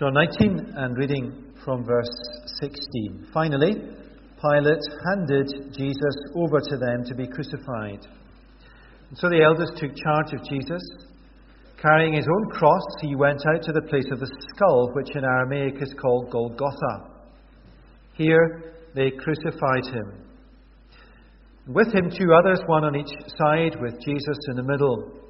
John 19 and reading from verse 16. Finally, Pilate handed Jesus over to them to be crucified. And so the elders took charge of Jesus. Carrying his own cross, he went out to the place of the skull, which in Aramaic is called Golgotha. Here they crucified him. With him, two others, one on each side, with Jesus in the middle.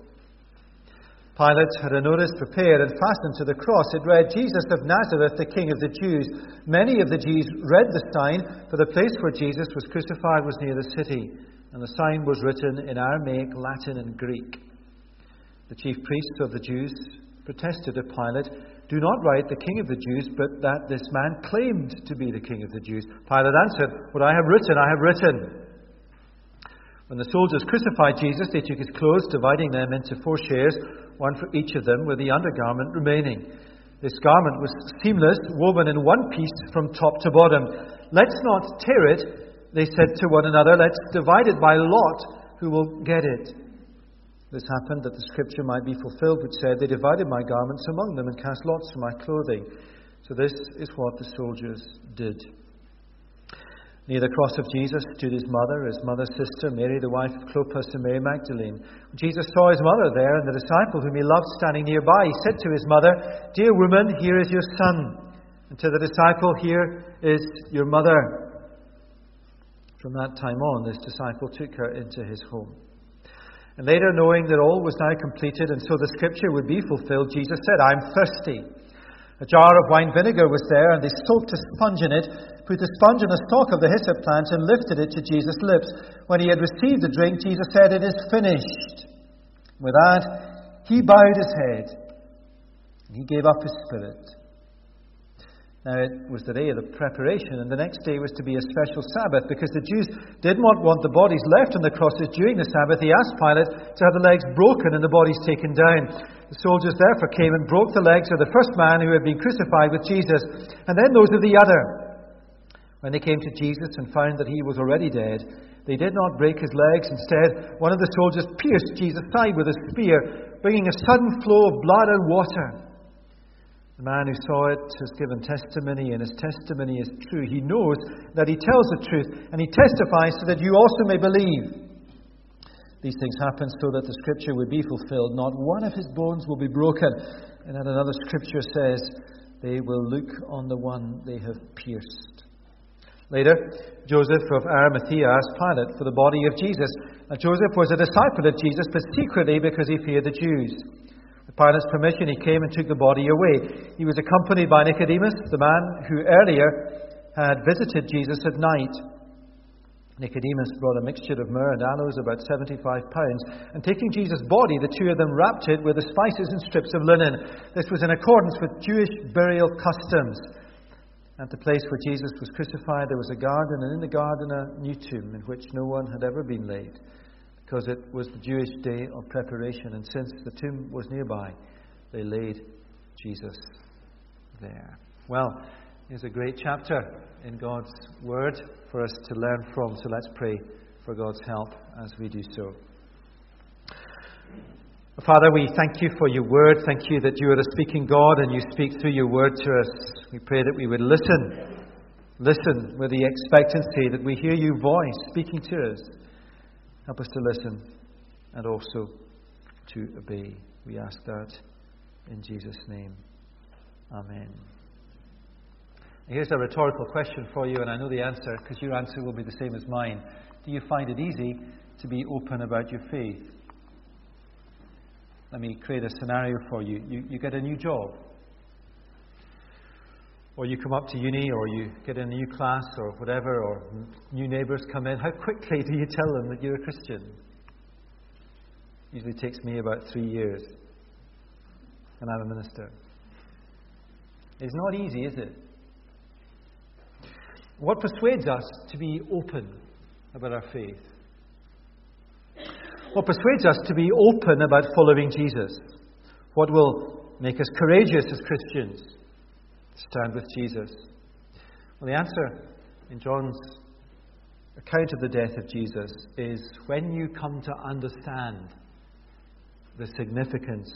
Pilate had a notice prepared and fastened to the cross. It read, Jesus of Nazareth, the King of the Jews. Many of the Jews read the sign, for the place where Jesus was crucified was near the city, and the sign was written in Aramaic, Latin, and Greek. The chief priests of the Jews protested to Pilate, Do not write the King of the Jews, but that this man claimed to be the King of the Jews. Pilate answered, What I have written, I have written. When the soldiers crucified Jesus, they took his clothes, dividing them into four shares, one for each of them, with the undergarment remaining. This garment was seamless, woven in one piece from top to bottom. Let's not tear it, they said to one another. Let's divide it by lot, who will get it. This happened that the scripture might be fulfilled, which said, They divided my garments among them and cast lots for my clothing. So this is what the soldiers did. Near the cross of Jesus stood his mother, his mother's sister, Mary, the wife of Clopas, and Mary Magdalene. Jesus saw his mother there and the disciple whom he loved standing nearby, he said to his mother, Dear woman, here is your son. And to the disciple, Here is your mother. From that time on, this disciple took her into his home. And later, knowing that all was now completed and so the scripture would be fulfilled, Jesus said, I am thirsty. A jar of wine vinegar was there, and they soaked a sponge in it, put the sponge in a stalk of the hyssop plant, and lifted it to Jesus' lips. When he had received the drink, Jesus said, It is finished. With that, he bowed his head, and he gave up his spirit. Now, it was the day of the preparation, and the next day was to be a special Sabbath because the Jews did not want the bodies left on the crosses during the Sabbath. He asked Pilate to have the legs broken and the bodies taken down. The soldiers therefore came and broke the legs of the first man who had been crucified with Jesus, and then those of the other. When they came to Jesus and found that he was already dead, they did not break his legs. Instead, one of the soldiers pierced Jesus' side with a spear, bringing a sudden flow of blood and water. The man who saw it has given testimony, and his testimony is true. He knows that he tells the truth, and he testifies so that you also may believe. These things happen so that the scripture would be fulfilled. Not one of his bones will be broken. And then another scripture says, They will look on the one they have pierced. Later, Joseph of Arimathea asked Pilate for the body of Jesus. Now, Joseph was a disciple of Jesus, but secretly because he feared the Jews. With Pilate's permission, he came and took the body away. He was accompanied by Nicodemus, the man who earlier had visited Jesus at night. Nicodemus brought a mixture of myrrh and aloes, about 75 pounds, and taking Jesus' body, the two of them wrapped it with the spices and strips of linen. This was in accordance with Jewish burial customs. At the place where Jesus was crucified, there was a garden, and in the garden a new tomb in which no one had ever been laid because it was the Jewish day of preparation, and since the tomb was nearby, they laid Jesus there. Well, here's a great chapter in God's Word for us to learn from, so let's pray for God's help as we do so. Father, we thank you for your word. Thank you that you are a speaking God and you speak through your word to us. We pray that we would listen. Listen with the expectancy that we hear your voice speaking to us. Help us to listen and also to obey. We ask that in Jesus' name. Amen. Here's a rhetorical question for you, and I know the answer because your answer will be the same as mine. Do you find it easy to be open about your faith? Let me create a scenario for you. You, you get a new job, or you come up to uni, or you get in a new class, or whatever, or new neighbours come in. How quickly do you tell them that you're a Christian? Usually takes me about three years, and I'm a minister. It's not easy, is it? What persuades us to be open about our faith? What persuades us to be open about following Jesus? What will make us courageous as Christians? Stand with Jesus. Well, the answer in John's account of the death of Jesus is when you come to understand the significance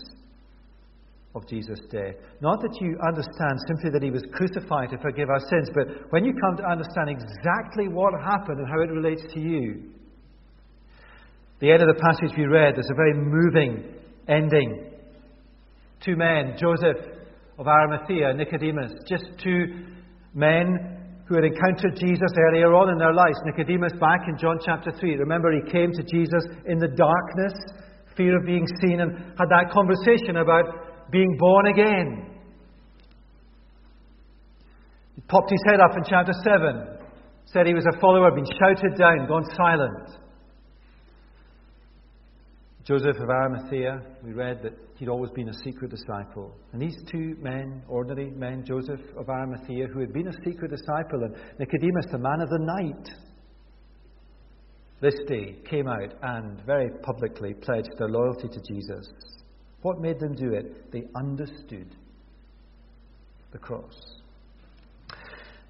of Jesus' death. Not that you understand simply that he was crucified to forgive our sins, but when you come to understand exactly what happened and how it relates to you. The end of the passage we read, there's a very moving ending. Two men, Joseph of Arimathea, Nicodemus, just two men who had encountered Jesus earlier on in their lives. Nicodemus, back in John chapter 3, remember he came to Jesus in the darkness, fear of being seen, and had that conversation about being born again. He popped his head up in chapter 7, said he was a follower, been shouted down, gone silent. Joseph of Arimathea, we read that he'd always been a secret disciple. And these two men, ordinary men, Joseph of Arimathea, who had been a secret disciple, and Nicodemus, the man of the night, this day came out and very publicly pledged their loyalty to Jesus. What made them do it? They understood the cross.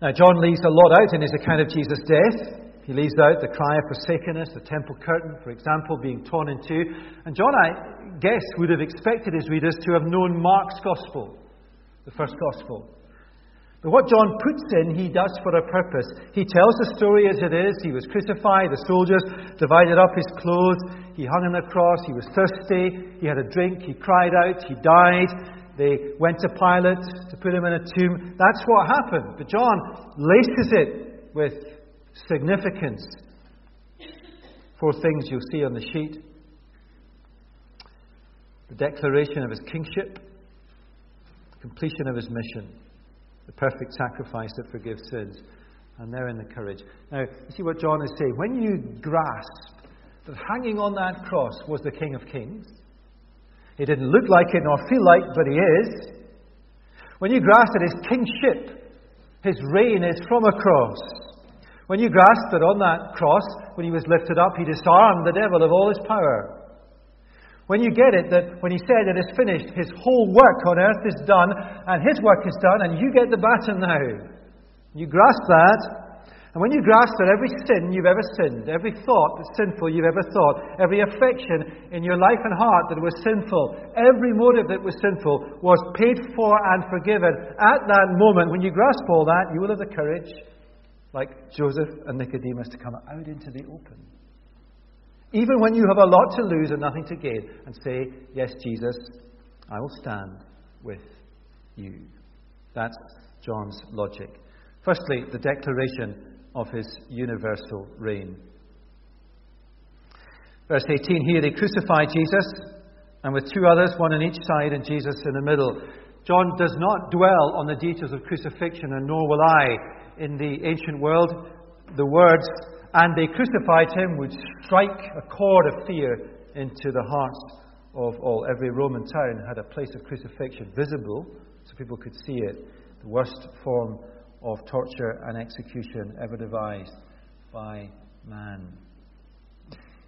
Now, John leaves a lot out in his account of Jesus' death. He leaves out the cry of forsakenness, the temple curtain, for example, being torn in two. And John, I guess, would have expected his readers to have known Mark's gospel, the first gospel. But what John puts in, he does for a purpose. He tells the story as it is. He was crucified, the soldiers divided up his clothes, he hung on the cross, he was thirsty, he had a drink, he cried out, he died. They went to Pilate to put him in a tomb. That's what happened. But John laces it with significance. Four things you'll see on the sheet the declaration of his kingship, completion of his mission, the perfect sacrifice that forgives sins, and therein the courage. Now, you see what John is saying. When you grasp that hanging on that cross was the King of Kings, he didn't look like it nor feel like, but he is. When you grasp that his kingship, his reign is from a cross, when you grasp that on that cross, when he was lifted up, he disarmed the devil of all his power. When you get it, that when he said it is finished, his whole work on earth is done, and his work is done, and you get the baton now. You grasp that, and when you grasp that every sin you've ever sinned, every thought that's sinful you've ever thought, every affection in your life and heart that was sinful, every motive that was sinful was paid for and forgiven, at that moment, when you grasp all that, you will have the courage like Joseph and Nicodemus, to come out into the open. Even when you have a lot to lose and nothing to gain, and say, Yes, Jesus, I will stand with you. That's John's logic. Firstly, the declaration of his universal reign. Verse 18 Here they crucified Jesus, and with two others, one on each side, and Jesus in the middle. John does not dwell on the details of crucifixion, and nor will I in the ancient world, the words, and they crucified him, would strike a chord of fear into the hearts of all. Every Roman town had a place of crucifixion visible so people could see it. The worst form of torture and execution ever devised by man.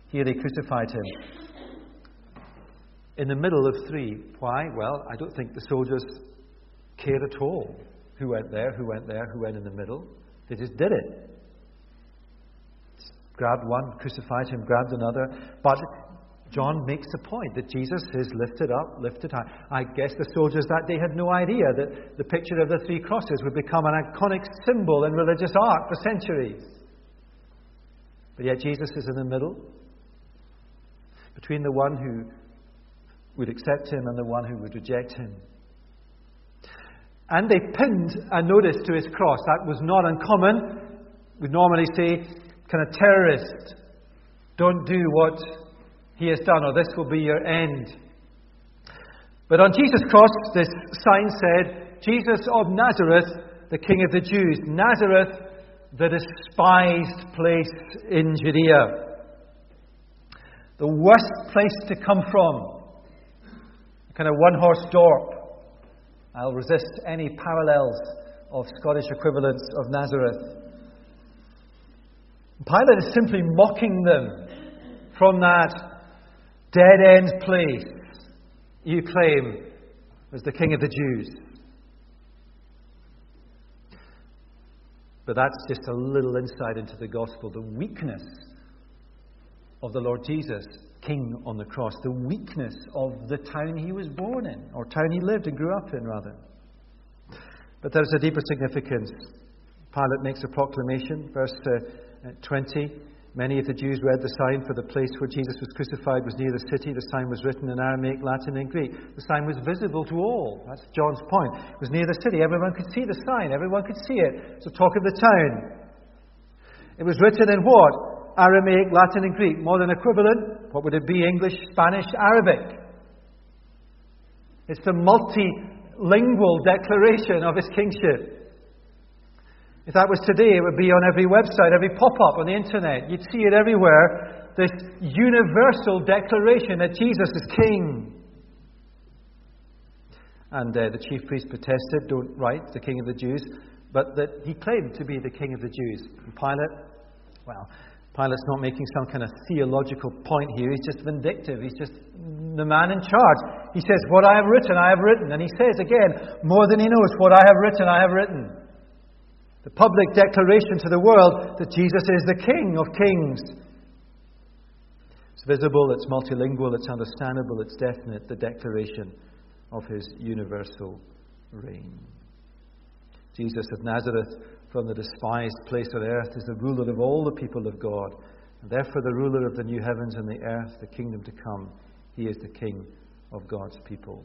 Here they crucified him in the middle of three. Why? Well, I don't think the soldiers cared at all who went there, who went there, who went in the middle. They just did it. Grabbed one, crucified him, grabbed another. But John makes the point that Jesus is lifted up, lifted high. I guess the soldiers that day had no idea that the picture of the three crosses would become an iconic symbol in religious art for centuries. But yet Jesus is in the middle between the one who would accept him and the one who would reject him. And they pinned a notice to his cross. That was not uncommon. We'd normally say, kind of terrorist, don't do what he has done, or this will be your end. But on Jesus' cross, this sign said, Jesus of Nazareth, the King of the Jews. Nazareth, the despised place in Judea. The worst place to come from. A kind of one horse dorp I'll resist any parallels of Scottish equivalents of Nazareth. Pilate is simply mocking them from that dead end place you claim as the King of the Jews. But that's just a little insight into the gospel, the weakness of the Lord Jesus king on the cross, the weakness of the town he was born in, or town he lived and grew up in, rather. But there's a deeper significance. Pilate makes a proclamation, verse uh, 20. Many of the Jews read the sign, for the place where Jesus was crucified was near the city. The sign was written in Aramaic, Latin, and Greek. The sign was visible to all. That's John's point. It was near the city. Everyone could see the sign, everyone could see it. The talk of the town. It was written in what? Aramaic, Latin, and Greek. More than equivalent. What would it be? English, Spanish, Arabic. It's the multilingual declaration of his kingship. If that was today, it would be on every website, every pop up on the internet. You'd see it everywhere. This universal declaration that Jesus is King. And uh, the chief priest protested, don't write, the King of the Jews, but that he claimed to be the King of the Jews. And Pilate, well, Pilate's not making some kind of theological point here. He's just vindictive. He's just the man in charge. He says, What I have written, I have written. And he says again, more than he knows, What I have written, I have written. The public declaration to the world that Jesus is the King of kings. It's visible, it's multilingual, it's understandable, it's definite, the declaration of his universal reign. Jesus of Nazareth, from the despised place on earth, is the ruler of all the people of God, and therefore the ruler of the new heavens and the earth, the kingdom to come. He is the King of God's people.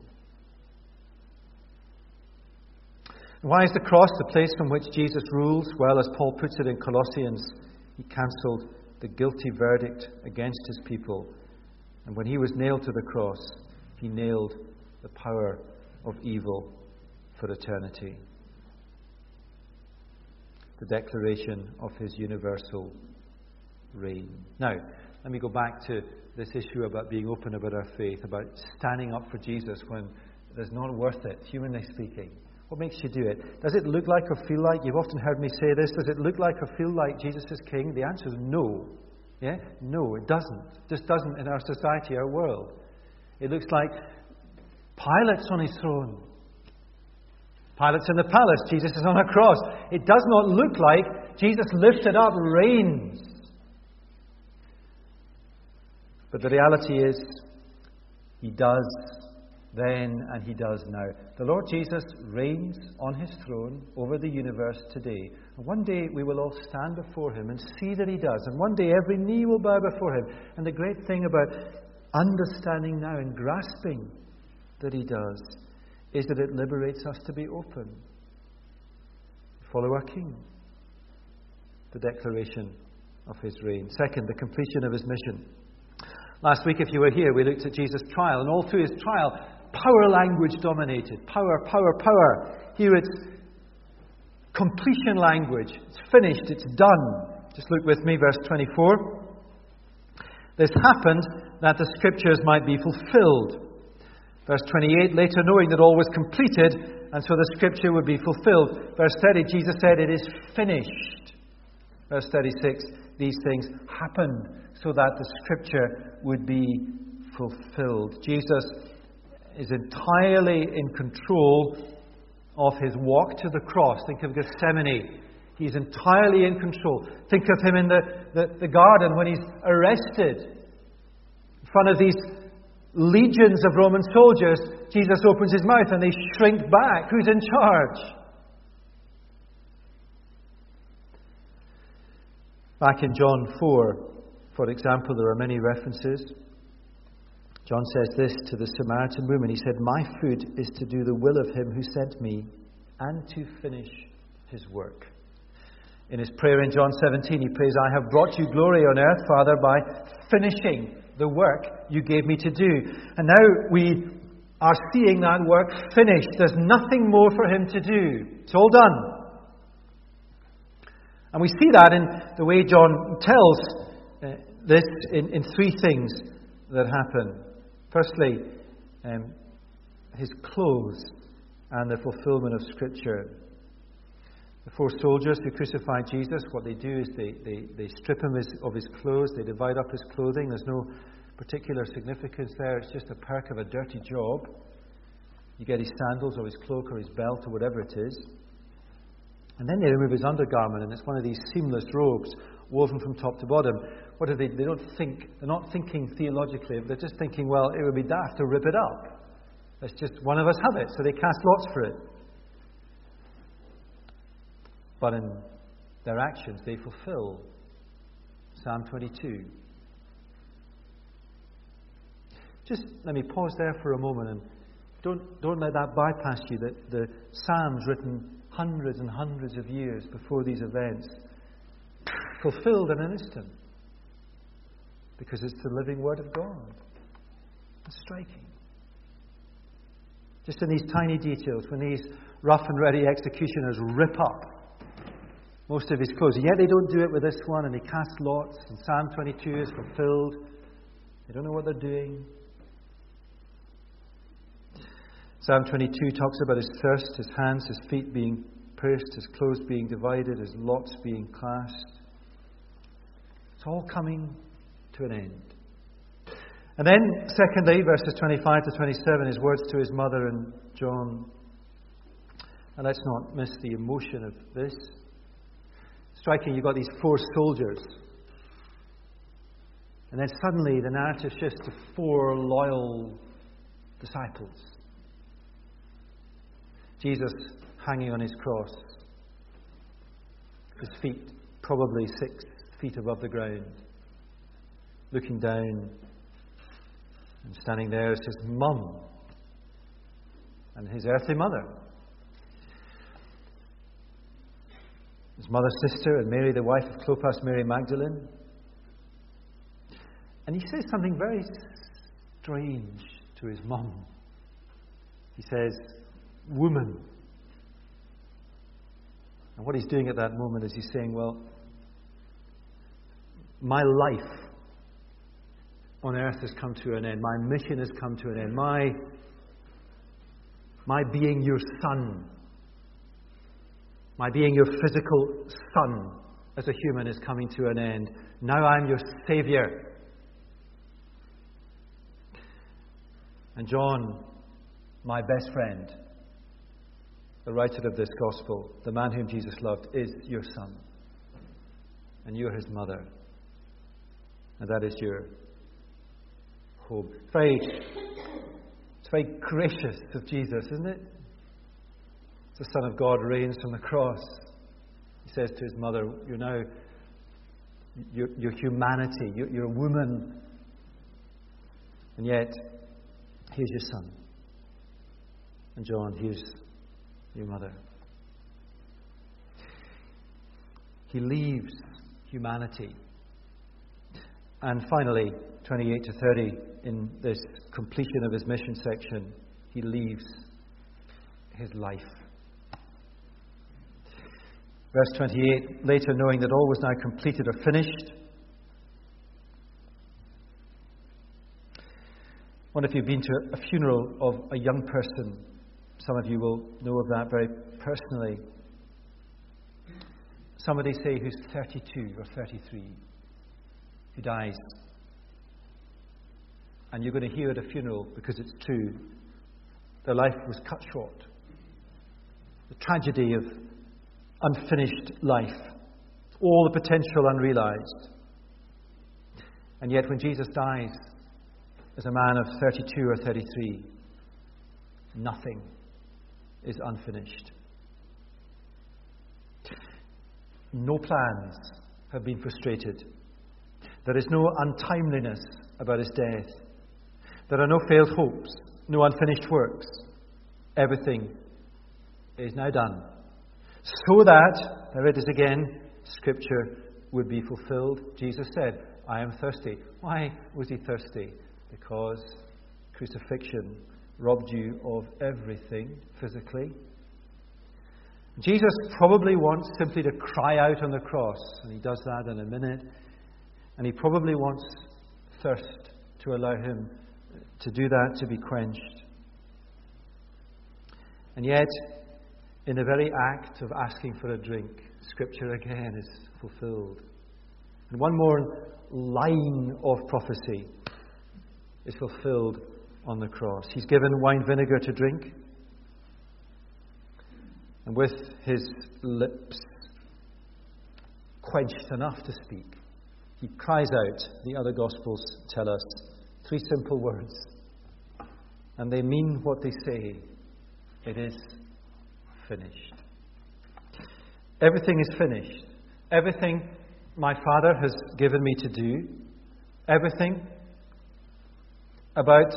Why is the cross the place from which Jesus rules? Well, as Paul puts it in Colossians, he cancelled the guilty verdict against his people. And when he was nailed to the cross, he nailed the power of evil for eternity. The declaration of his universal reign. Now, let me go back to this issue about being open about our faith, about standing up for Jesus when it is not worth it, humanly speaking. What makes you do it? Does it look like or feel like? You've often heard me say this. Does it look like or feel like Jesus is king? The answer is no. Yeah? No, it doesn't. Just doesn't in our society, our world. It looks like Pilate's on his throne. Pilate's in the palace. Jesus is on a cross. It does not look like Jesus lifted up reigns. But the reality is, he does then and he does now. The Lord Jesus reigns on his throne over the universe today. And one day we will all stand before him and see that he does. And one day every knee will bow before him. And the great thing about understanding now and grasping that he does is that it liberates us to be open. Follow our King. The declaration of his reign. Second, the completion of his mission. Last week, if you were here, we looked at Jesus' trial, and all through his trial, power language dominated. Power, power, power. Here it's completion language. It's finished, it's done. Just look with me, verse 24. This happened that the scriptures might be fulfilled. Verse 28, later knowing that all was completed, and so the scripture would be fulfilled. Verse 30, Jesus said, It is finished. Verse 36, these things happened so that the scripture would be fulfilled. Jesus is entirely in control of his walk to the cross. Think of Gethsemane. He's entirely in control. Think of him in the, the, the garden when he's arrested. In front of these legions of Roman soldiers, Jesus opens his mouth and they shrink back. Who's in charge? Back in John 4, for example, there are many references John says this to the Samaritan woman. He said, My food is to do the will of him who sent me and to finish his work. In his prayer in John 17, he prays, I have brought you glory on earth, Father, by finishing the work you gave me to do. And now we are seeing that work finished. There's nothing more for him to do. It's all done. And we see that in the way John tells uh, this in, in three things that happen. Firstly, um, his clothes and the fulfillment of Scripture. The four soldiers who crucified Jesus, what they do is they, they, they strip him of his clothes, they divide up his clothing. There's no particular significance there, it's just a perk of a dirty job. You get his sandals or his cloak or his belt or whatever it is. And then they remove his undergarment, and it's one of these seamless robes. woven from top to bottom. What are they? They don't think, they're not thinking theologically, they're just thinking, well, it would be daft to rip it up. Let's just, one of us have it. So they cast lots for it. But in their actions, they fulfill Psalm 22. Just let me pause there for a moment and don't, don't let that bypass you that the Psalms written hundreds and hundreds of years before these events fulfilled in an instant because it's the living Word of God. It's striking. Just in these tiny details, when these rough and ready executioners rip up most of his clothes, yet they don't do it with this one, and they cast lots, and Psalm 22 is fulfilled. They don't know what they're doing. Psalm 22 talks about his thirst, his hands, his feet being pierced, his clothes being divided, his lots being cast. It's all coming to an end. And then, secondly, verses 25 to 27, his words to his mother and John. And let's not miss the emotion of this. Striking, you've got these four soldiers. And then suddenly the narrative shifts to four loyal disciples. Jesus hanging on his cross, his feet probably six feet above the ground, looking down, and standing there is his mum and his earthly mother. His mother's sister and Mary, the wife of Clopas, Mary Magdalene. And he says something very strange to his mum. He says, Woman. And what he's doing at that moment is he's saying, Well, my life on earth has come to an end. My mission has come to an end. My, my being your son, my being your physical son as a human is coming to an end. Now I'm your Savior. And John, my best friend, the writer of this gospel, the man whom Jesus loved, is your son. And you're his mother. And that is your It's very, it's very gracious of Jesus, isn't it? The Son of God reigns from the cross. He says to his mother, You're now, your, your humanity, you're, you're a woman. And yet, here's your son. And John, here's your mother. He leaves humanity. And finally, 28 to 30, in this completion of his mission section, he leaves his life. Verse 28 later, knowing that all was now completed or finished. What if you've been to a funeral of a young person? Some of you will know of that very personally. Somebody, say, who's 32 or 33, who dies and you're going to hear at a funeral because it's true. Their life was cut short. The tragedy of unfinished life, all the potential unrealized. And yet, when Jesus dies as a man of 32 or 33, nothing is unfinished. No plans have been frustrated. There is no untimeliness about his death. There are no failed hopes, no unfinished works. Everything is now done. So that, there it is again, Scripture would be fulfilled. Jesus said, I am thirsty. Why was he thirsty? Because crucifixion robbed you of everything physically. Jesus probably wants simply to cry out on the cross, and he does that in a minute. And he probably wants thirst to allow him to do that to be quenched. And yet, in the very act of asking for a drink, Scripture again is fulfilled. And one more line of prophecy is fulfilled on the cross. He's given wine vinegar to drink, and with his lips, quenched enough to speak. He cries out, the other Gospels tell us, three simple words. And they mean what they say. It is finished. Everything is finished. Everything my Father has given me to do, everything about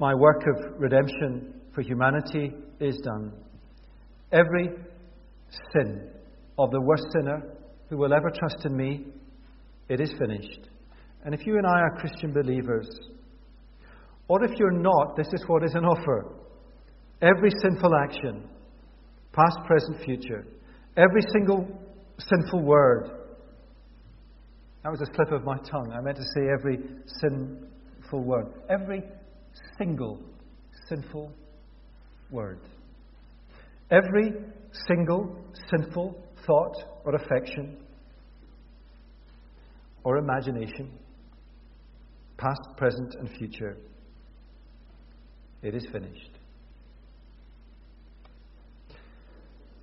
my work of redemption for humanity is done. Every sin of the worst sinner who will ever trust in me, it is finished. And if you and I are Christian believers, or if you're not, this is what is an offer. Every sinful action, past, present, future, every single sinful word, that was a slip of my tongue. I meant to say every sinful word. Every single sinful word. Every single sinful thought or affection or imagination, past, present, and future, it is finished.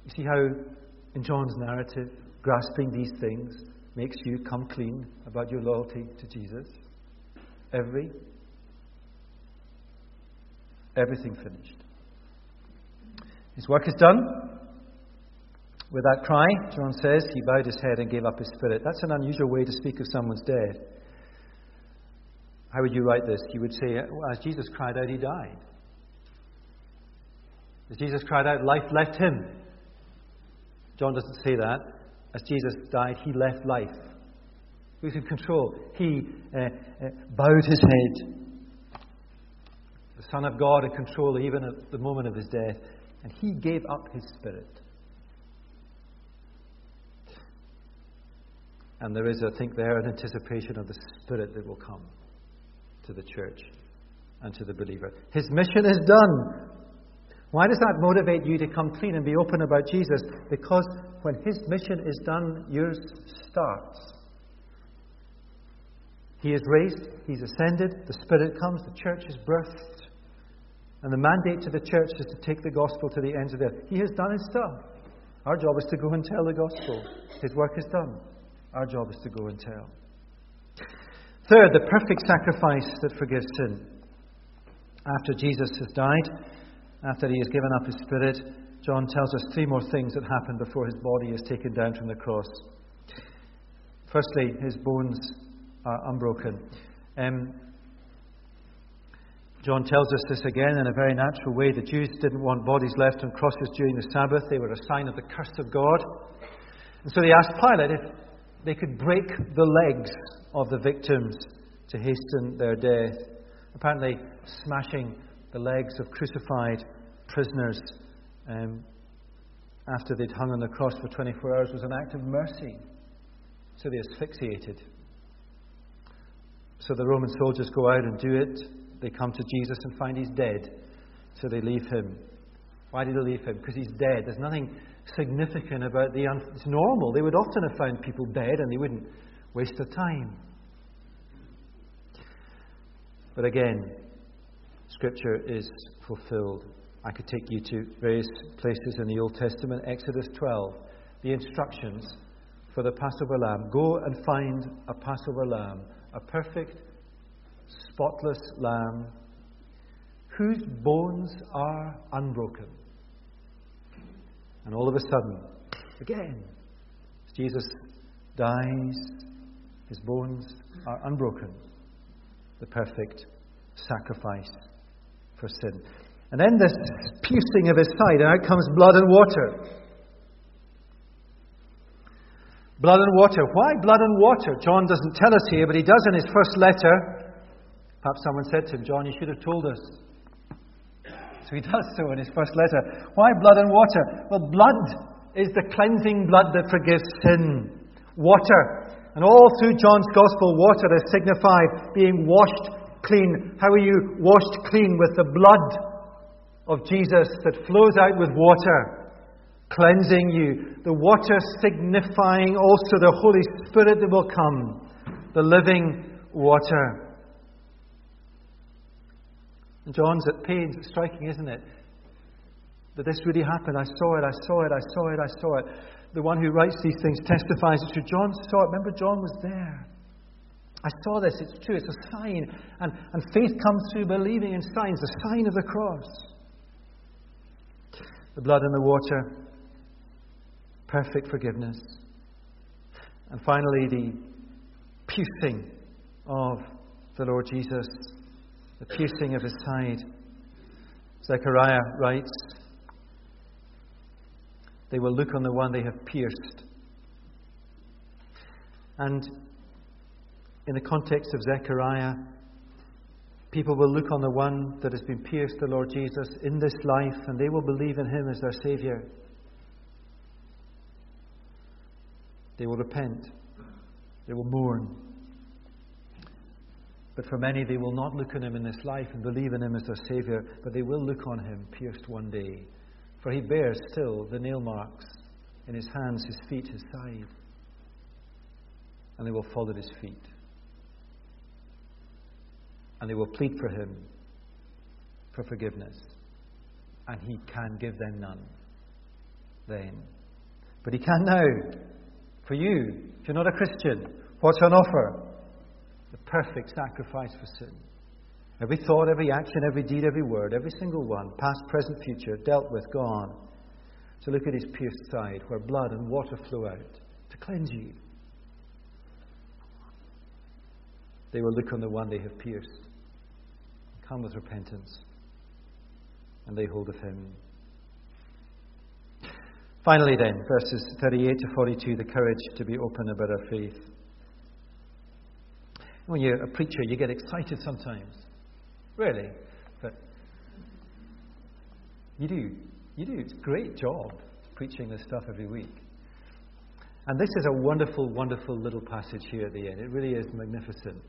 You see how, in John's narrative, grasping these things makes you come clean about your loyalty to Jesus? Every, everything finished. His work is done. With that cry, John says, he bowed his head and gave up his spirit. That's an unusual way to speak of someone's death. How would you write this? You would say, as Jesus cried out, he died. As Jesus cried out, life left him. John doesn't say that. As Jesus died, he left life. Who's in control? He uh, uh, bowed his head. The Son of God in control even at the moment of his death. And he gave up his spirit. And there is, I think, there an anticipation of the Spirit that will come to the church and to the believer. His mission is done. Why does that motivate you to come clean and be open about Jesus? Because when His mission is done, yours starts. He is raised, He's ascended, the Spirit comes, the church is birthed. And the mandate to the church is to take the gospel to the ends of the earth. He has done His stuff. Our job is to go and tell the gospel. His work is done. Our job is to go and tell. Third, the perfect sacrifice that forgives sin. After Jesus has died, after he has given up his spirit, John tells us three more things that happen before his body is taken down from the cross. Firstly, his bones are unbroken. Um, John tells us this again in a very natural way. The Jews didn't want bodies left on crosses during the Sabbath, they were a sign of the curse of God. And so they asked Pilate if they could break the legs of the victims to hasten their death. Apparently, smashing the legs of crucified prisoners um, after they'd hung on the cross for 24 hours was an act of mercy. So they asphyxiated. So the Roman soldiers go out and do it. They come to Jesus and find he's dead. So they leave him. Why did they leave him? Because he's dead. There's nothing significant about the. Un- it's normal. They would often have found people dead and they wouldn't waste their time. But again, Scripture is fulfilled. I could take you to various places in the Old Testament. Exodus 12, the instructions for the Passover lamb. Go and find a Passover lamb, a perfect, spotless lamb, whose bones are unbroken. And all of a sudden, again, Jesus dies, his bones are unbroken. The perfect sacrifice for sin. And then this piercing of his side, and out comes blood and water. Blood and water. Why blood and water? John doesn't tell us here, but he does in his first letter. Perhaps someone said to him, John, you should have told us. So he does so in his first letter. Why blood and water? Well, blood is the cleansing blood that forgives sin. Water. And all through John's Gospel, water is signified being washed clean. How are you washed clean? With the blood of Jesus that flows out with water, cleansing you. The water signifying also the Holy Spirit that will come, the living water. John's at pains, it's striking, isn't it? that this really happened. I saw it, I saw it, I saw it, I saw it. The one who writes these things testifies it's true. John saw it. Remember, John was there. I saw this, it's true, it's a sign. And, and faith comes through believing in signs, the sign of the cross. The blood and the water, perfect forgiveness. And finally, the piercing of the Lord Jesus, the piercing of his side. Zechariah writes, They will look on the one they have pierced. And in the context of Zechariah, people will look on the one that has been pierced, the Lord Jesus, in this life, and they will believe in him as their Saviour. They will repent. They will mourn. But for many, they will not look on him in this life and believe in him as their Saviour, but they will look on him pierced one day. For he bears still the nail marks in his hands, his feet, his side. And they will fall at his feet. And they will plead for him for forgiveness. And he can give them none then. But he can now. For you, if you're not a Christian, what's on offer? Perfect sacrifice for sin. Every thought, every action, every deed, every word, every single one, past, present, future, dealt with, gone. So look at his pierced side, where blood and water flow out to cleanse you. They will look on the one they have pierced, come with repentance, and they hold of him. Finally, then, verses 38 to 42, the courage to be open about our faith. When you're a preacher, you get excited sometimes. Really. But you do. You do. It's a great job preaching this stuff every week. And this is a wonderful, wonderful little passage here at the end. It really is magnificent.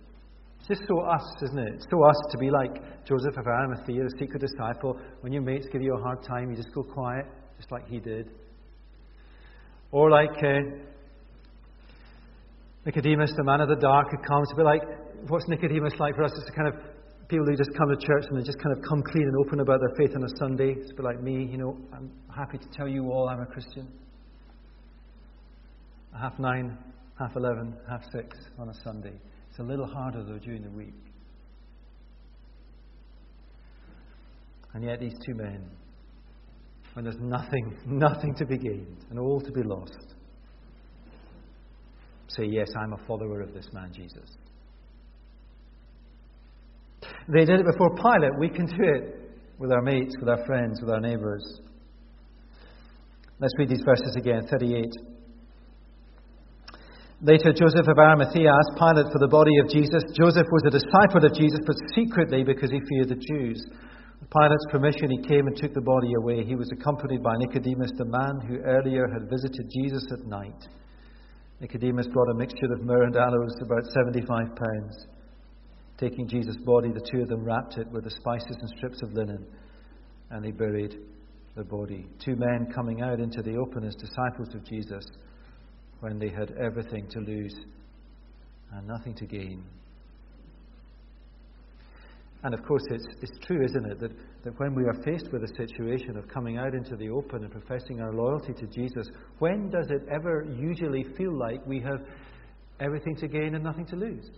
It's just so us, isn't it? It's so us to be like Joseph of Arimathea, the secret disciple. When your mates give you a hard time, you just go quiet, just like he did. Or like uh, Nicodemus, the man of the dark, who comes to be like, what's Nicodemus like for us? It's the kind of people who just come to church and they just kind of come clean and open about their faith on a Sunday. It's a bit like me, you know, I'm happy to tell you all I'm a Christian. Half nine, half eleven, half six on a Sunday. It's a little harder though during the week. And yet these two men when there's nothing, nothing to be gained and all to be lost. Say, Yes, I'm a follower of this man, Jesus. They did it before Pilate. We can do it with our mates, with our friends, with our neighbours. Let's read these verses again 38. Later, Joseph of Arimathea asked Pilate for the body of Jesus. Joseph was a disciple of Jesus, but secretly because he feared the Jews. With Pilate's permission, he came and took the body away. He was accompanied by Nicodemus, the man who earlier had visited Jesus at night. Nicodemus brought a mixture of myrrh and aloes, about 75 pounds. Taking Jesus' body, the two of them wrapped it with the spices and strips of linen, and they buried the body. Two men coming out into the open as disciples of Jesus when they had everything to lose and nothing to gain. And of course, it's, it's true, isn't it, that, that when we are faced with a situation of coming out into the open and professing our loyalty to Jesus, when does it ever usually feel like we have everything to gain and nothing to lose?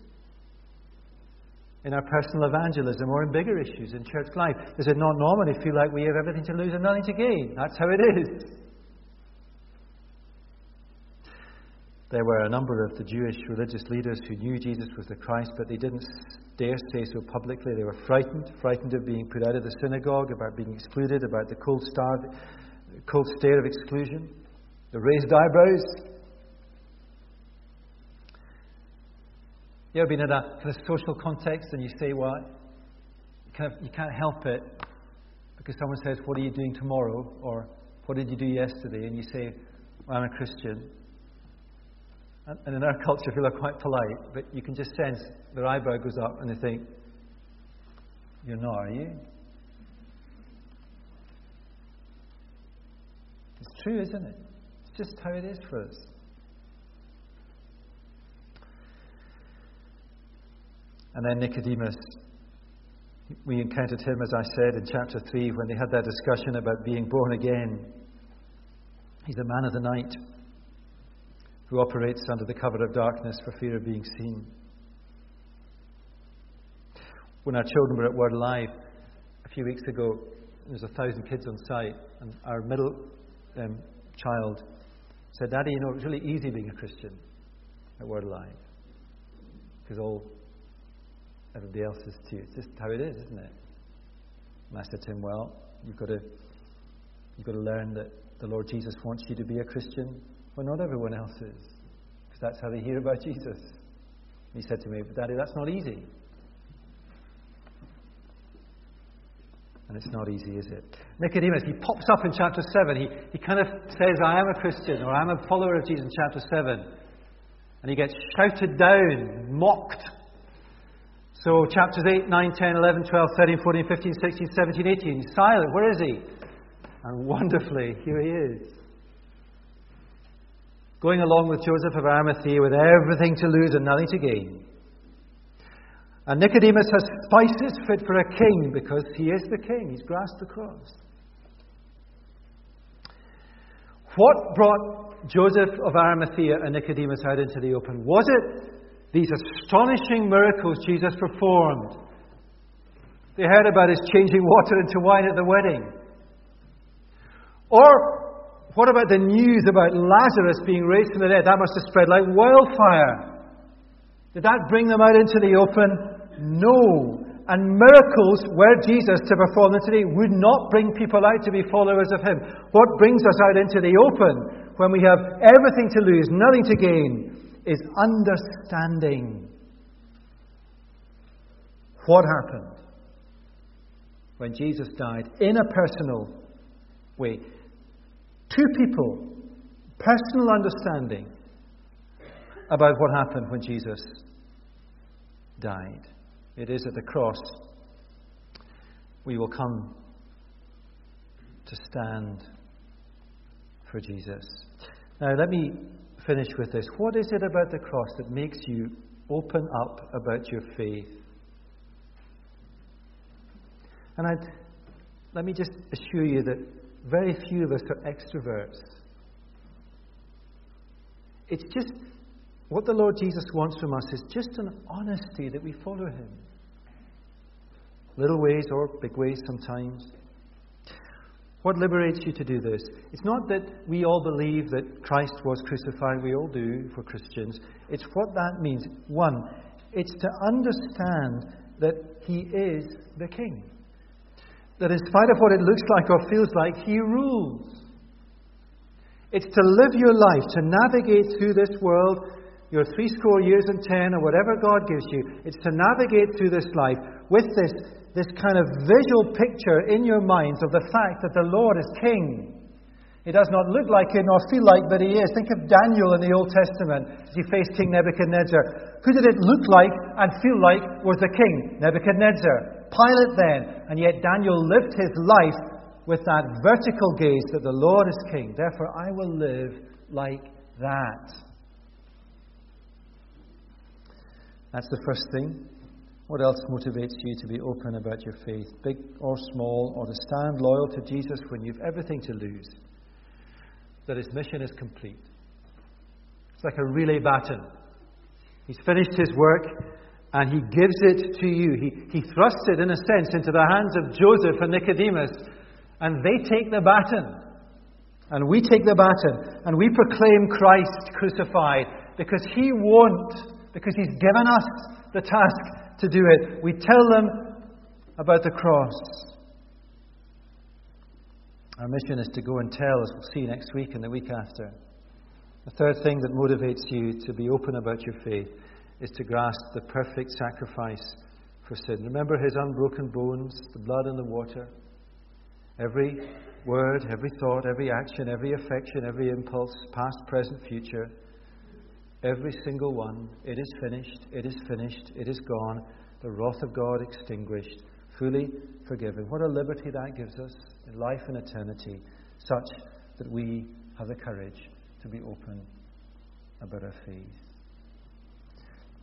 In our personal evangelism or in bigger issues in church life, does it not normally feel like we have everything to lose and nothing to gain? That's how it is. There were a number of the Jewish religious leaders who knew Jesus was the Christ, but they didn't dare say so publicly. They were frightened, frightened of being put out of the synagogue, about being excluded, about the cold, star, cold stare of exclusion, the raised eyebrows. You ever been in a kind of social context and you say, well, you, kind of, you can't help it because someone says, What are you doing tomorrow? or What did you do yesterday? And you say, well, I'm a Christian. And in our culture, people are quite polite, but you can just sense their eyebrow goes up and they think, You're not, are you? It's true, isn't it? It's just how it is for us. And then Nicodemus, We encountered him, as I said, in chapter 3 when they had that discussion about being born again. He's a man of the night who operates under the cover of darkness for fear of being seen. When our children were at Word Alive a few weeks ago, there was a thousand kids on site, and our middle um, child said, Daddy, you know, it's really easy being a Christian at Word Alive. Because all everybody else is too. It's just how it is, isn't it? And I said to him, Well, you've got to you've got to learn that the Lord Jesus wants you to be a Christian well, not everyone else is. Because that's how they hear about Jesus. He said to me, But Daddy, that's not easy. And it's not easy, is it? Nicodemus, he pops up in chapter 7. He, he kind of says, I am a Christian, or I'm a follower of Jesus in chapter 7. And he gets shouted down, mocked. So, chapters 8, 9, 10, 11, 12, 13, 14, 15, 16, 17, 18. He's silent. Where is he? And wonderfully, here he is going along with Joseph of Arimathea with everything to lose and nothing to gain. And Nicodemus has spices fit for a king because he is the king. He's grasped the cross. What brought Joseph of Arimathea and Nicodemus out into the open? Was it these astonishing miracles Jesus performed? They heard about his changing water into wine at the wedding. Or what about the news about Lazarus being raised from the dead? That must have spread like wildfire. Did that bring them out into the open? No. And miracles, were Jesus to perform them today, would not bring people out to be followers of Him. What brings us out into the open when we have everything to lose, nothing to gain, is understanding. What happened when Jesus died in a personal way? Two people, personal understanding about what happened when Jesus died. It is at the cross we will come to stand for Jesus. Now, let me finish with this. What is it about the cross that makes you open up about your faith? And I'd, let me just assure you that very few of us are extroverts. It's just what the Lord Jesus wants from us is just an honesty that we follow Him. Little ways or big ways sometimes. What liberates you to do this? It's not that we all believe that Christ was crucified, we all do for Christians. It's what that means. One, it's to understand that He is the King that in spite of what it looks like or feels like, He rules. It's to live your life, to navigate through this world, your three score years and ten, or whatever God gives you. It's to navigate through this life with this, this kind of visual picture in your minds of the fact that the Lord is King. It does not look like it nor feel like, but he is. Think of Daniel in the Old Testament as he faced King Nebuchadnezzar. Who did it look like and feel like was the king? Nebuchadnezzar. Pilate then. And yet Daniel lived his life with that vertical gaze that the Lord is king. Therefore, I will live like that. That's the first thing. What else motivates you to be open about your faith, big or small, or to stand loyal to Jesus when you've everything to lose? That his mission is complete. It's like a relay baton. He's finished his work, and he gives it to you. He, he thrusts it, in a sense, into the hands of Joseph and Nicodemus, and they take the baton. And we take the baton, and we proclaim Christ crucified because he won't, because he's given us the task to do it. We tell them about the cross. Our mission is to go and tell, as we'll see next week and the week after. The third thing that motivates you to be open about your faith is to grasp the perfect sacrifice for sin. Remember his unbroken bones, the blood and the water. Every word, every thought, every action, every affection, every impulse, past, present, future, every single one, it is finished, it is finished, it is gone, the wrath of God extinguished, fully forgiven. What a liberty that gives us in life and eternity, such that we have the courage to be open about our faith.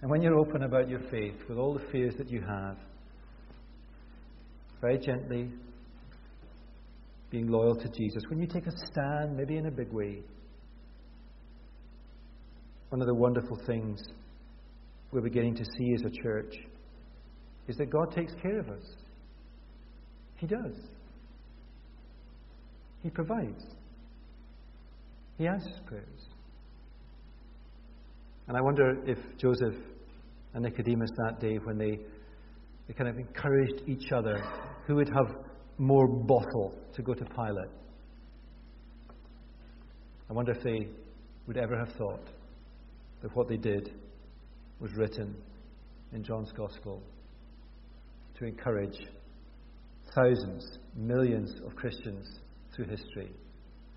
And when you're open about your faith, with all the fears that you have, very gently, being loyal to Jesus. When you take a stand, maybe in a big way, one of the wonderful things we're beginning to see as a church is that God takes care of us. He does. He provides. He answers prayers. And I wonder if Joseph and Nicodemus that day, when they, they kind of encouraged each other, who would have more bottle to go to Pilate. I wonder if they would ever have thought that what they did was written in John's Gospel to encourage thousands, millions of Christians through history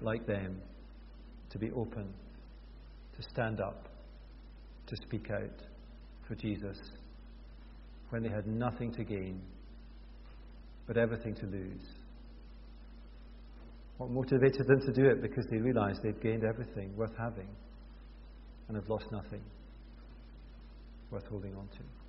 like them to be open, to stand up, to speak out for Jesus when they had nothing to gain but everything to lose. What motivated them to do it? Because they realized they'd gained everything worth having and have lost nothing worth holding on to.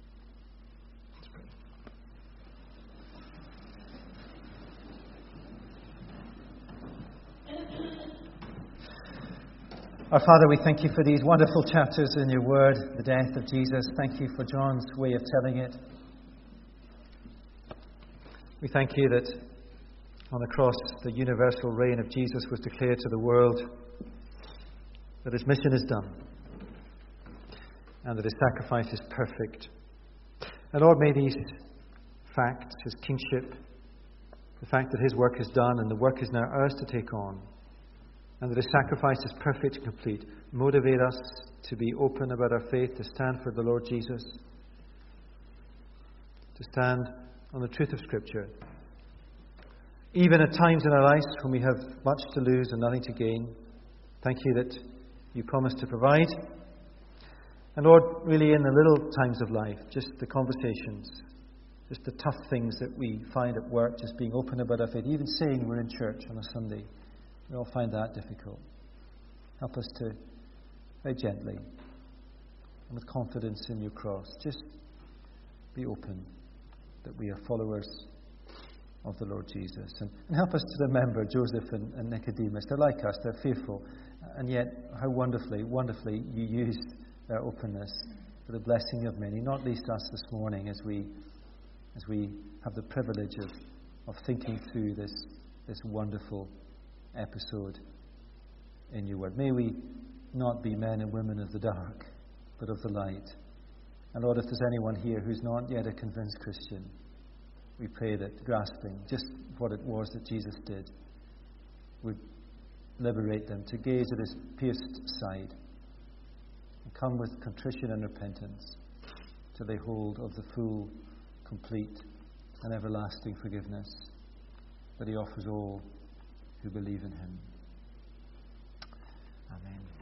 Our Father, we thank you for these wonderful chapters in your word, the death of Jesus. Thank you for John's way of telling it. We thank you that on the cross the universal reign of Jesus was declared to the world, that his mission is done, and that his sacrifice is perfect. And Lord, may these facts, his kingship, the fact that his work is done and the work is now ours to take on, and that his sacrifice is perfect and complete, motivate us to be open about our faith, to stand for the Lord Jesus, to stand on the truth of Scripture. Even at times in our lives when we have much to lose and nothing to gain, thank you that you promise to provide. And Lord, really in the little times of life, just the conversations, just the tough things that we find at work, just being open about our faith, even saying we're in church on a Sunday, we all find that difficult. Help us to, very gently, and with confidence in your cross, just be open that we are followers of the Lord Jesus. And, and help us to remember Joseph and, and, Nicodemus. They're like us, they're fearful. And yet, how wonderfully, wonderfully you used their openness for the blessing of many, not least us this morning as we, as we have the privilege of, of thinking through this, this wonderful episode in your word. May we not be men and women of the dark, but of the light. And Lord, if there's anyone here who's not yet a convinced Christian, we pray that grasping just what it was that Jesus did would liberate them to gaze at his pierced side and come with contrition and repentance to lay hold of the full, complete, and everlasting forgiveness that he offers all who believe in him. Amen.